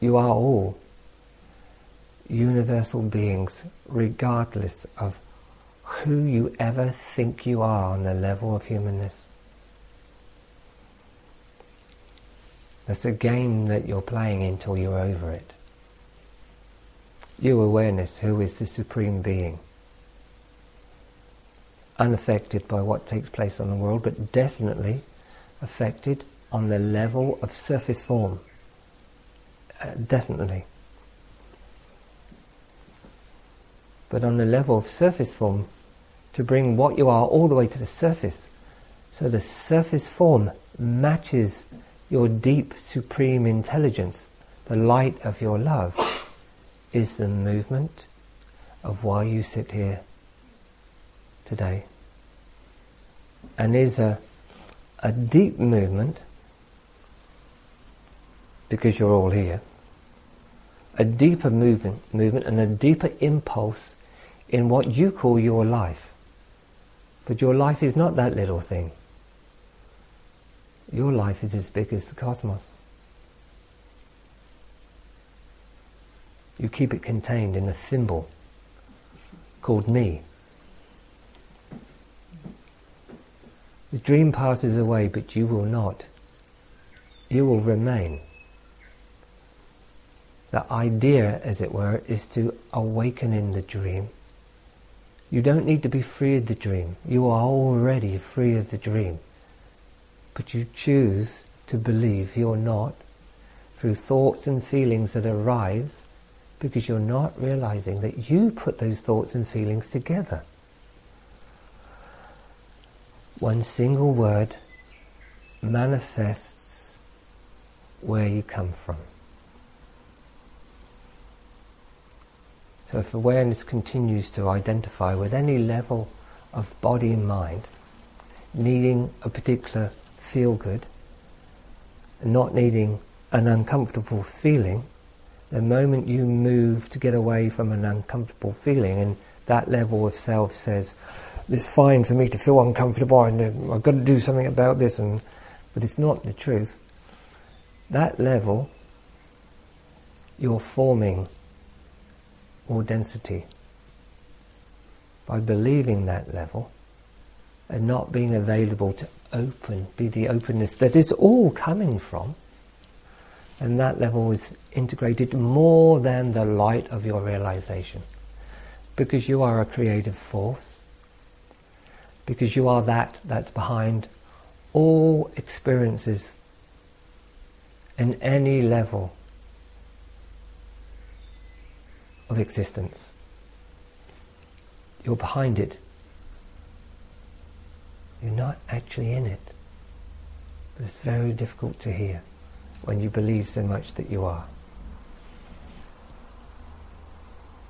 You are all universal beings, regardless of who you ever think you are on the level of humanness. That's a game that you're playing until you're over it. You awareness, who is the Supreme Being, unaffected by what takes place on the world, but definitely affected on the level of surface form. Uh, definitely. But on the level of surface form, to bring what you are all the way to the surface, so the surface form matches your deep supreme intelligence, the light of your love, is the movement of why you sit here today. And is a, a deep movement because you're all here. A deeper movement, movement and a deeper impulse in what you call your life. But your life is not that little thing. Your life is as big as the cosmos. You keep it contained in a thimble called me. The dream passes away, but you will not. You will remain. The idea, as it were, is to awaken in the dream. You don't need to be free of the dream. You are already free of the dream. But you choose to believe you're not through thoughts and feelings that arise because you're not realizing that you put those thoughts and feelings together. One single word manifests where you come from. So if awareness continues to identify with any level of body and mind, needing a particular feel good, and not needing an uncomfortable feeling, the moment you move to get away from an uncomfortable feeling, and that level of self says, "It's fine for me to feel uncomfortable, and uh, I've got to do something about this," and but it's not the truth. That level, you're forming more density. By believing that level and not being available to open, be the openness that is all coming from, and that level is integrated more than the light of your realization. Because you are a creative force, because you are that that's behind all experiences in any level of existence. You're behind it. You're not actually in it. But it's very difficult to hear when you believe so much that you are.